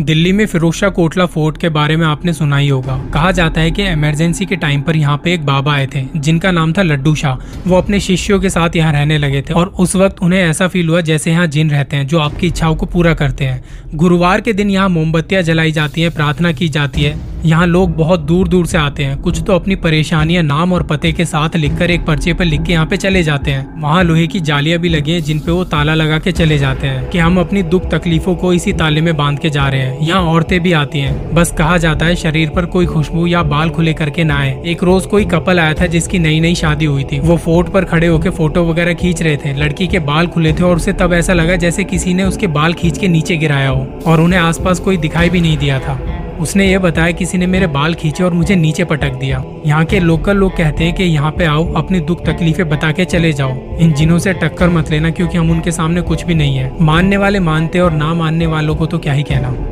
दिल्ली में फिरोज शाह कोटला फोर्ट के बारे में आपने सुना ही होगा। कहा जाता है कि इमरजेंसी के टाइम पर यहाँ पे एक बाबा आए थे, जिनका नाम था लड्डू शाह। वो अपने शिष्यों के साथ यहाँ रहने लगे थे और उस वक्त उन्हें ऐसा फील हुआ जैसे यहाँ जिन रहते हैं, जो आपकी इच्छाओं को पूरा करते हैं। गुरुवार के दिन यहाँ मोमबत्तियाँ जलाई जाती है, प्रार्थना की जाती है। यहाँ लोग बहुत दूर दूर से आते हैं। कुछ तो अपनी परेशानियाँ नाम और पते के साथ लिखकर एक पर्चे पर लिख के यहाँ पे चले जाते हैं। वहाँ लोहे की जालियाँ भी लगी हैं, जिन पे वो ताला लगा के चले जाते हैं कि हम अपनी दुख तकलीफों को इसी ताले में बाँध के जा रहे हैं। यहाँ औरतें भी आती हैं। बस कहा जाता है, शरीर पर कोई खुशबू या बाल खुले करके ना आए। एक रोज कोई कपल आया था जिसकी नई नई शादी हुई थी। वो फोर्ट पर खड़े होकर फ़ोटो वगैरह खींच रहे थे। लड़की के बाल खुले थे और उसे तब ऐसा लगा जैसे किसी ने उसके बाल खींच के नीचे गिराया हो और उन्हें आसपास कोई दिखाई भी नहीं दिया था। उसने ये बताया, किसी ने मेरे बाल खींचे और मुझे नीचे पटक दिया। यहाँ के लोकल लोग कहते हैं कि यहाँ पे आओ, अपनी दुख तकलीफे बता के चले जाओ। इन जिनों से टक्कर मत लेना, क्योंकि हम उनके सामने कुछ भी नहीं है। मानने वाले मानते और ना मानने वालों को तो क्या ही कहना।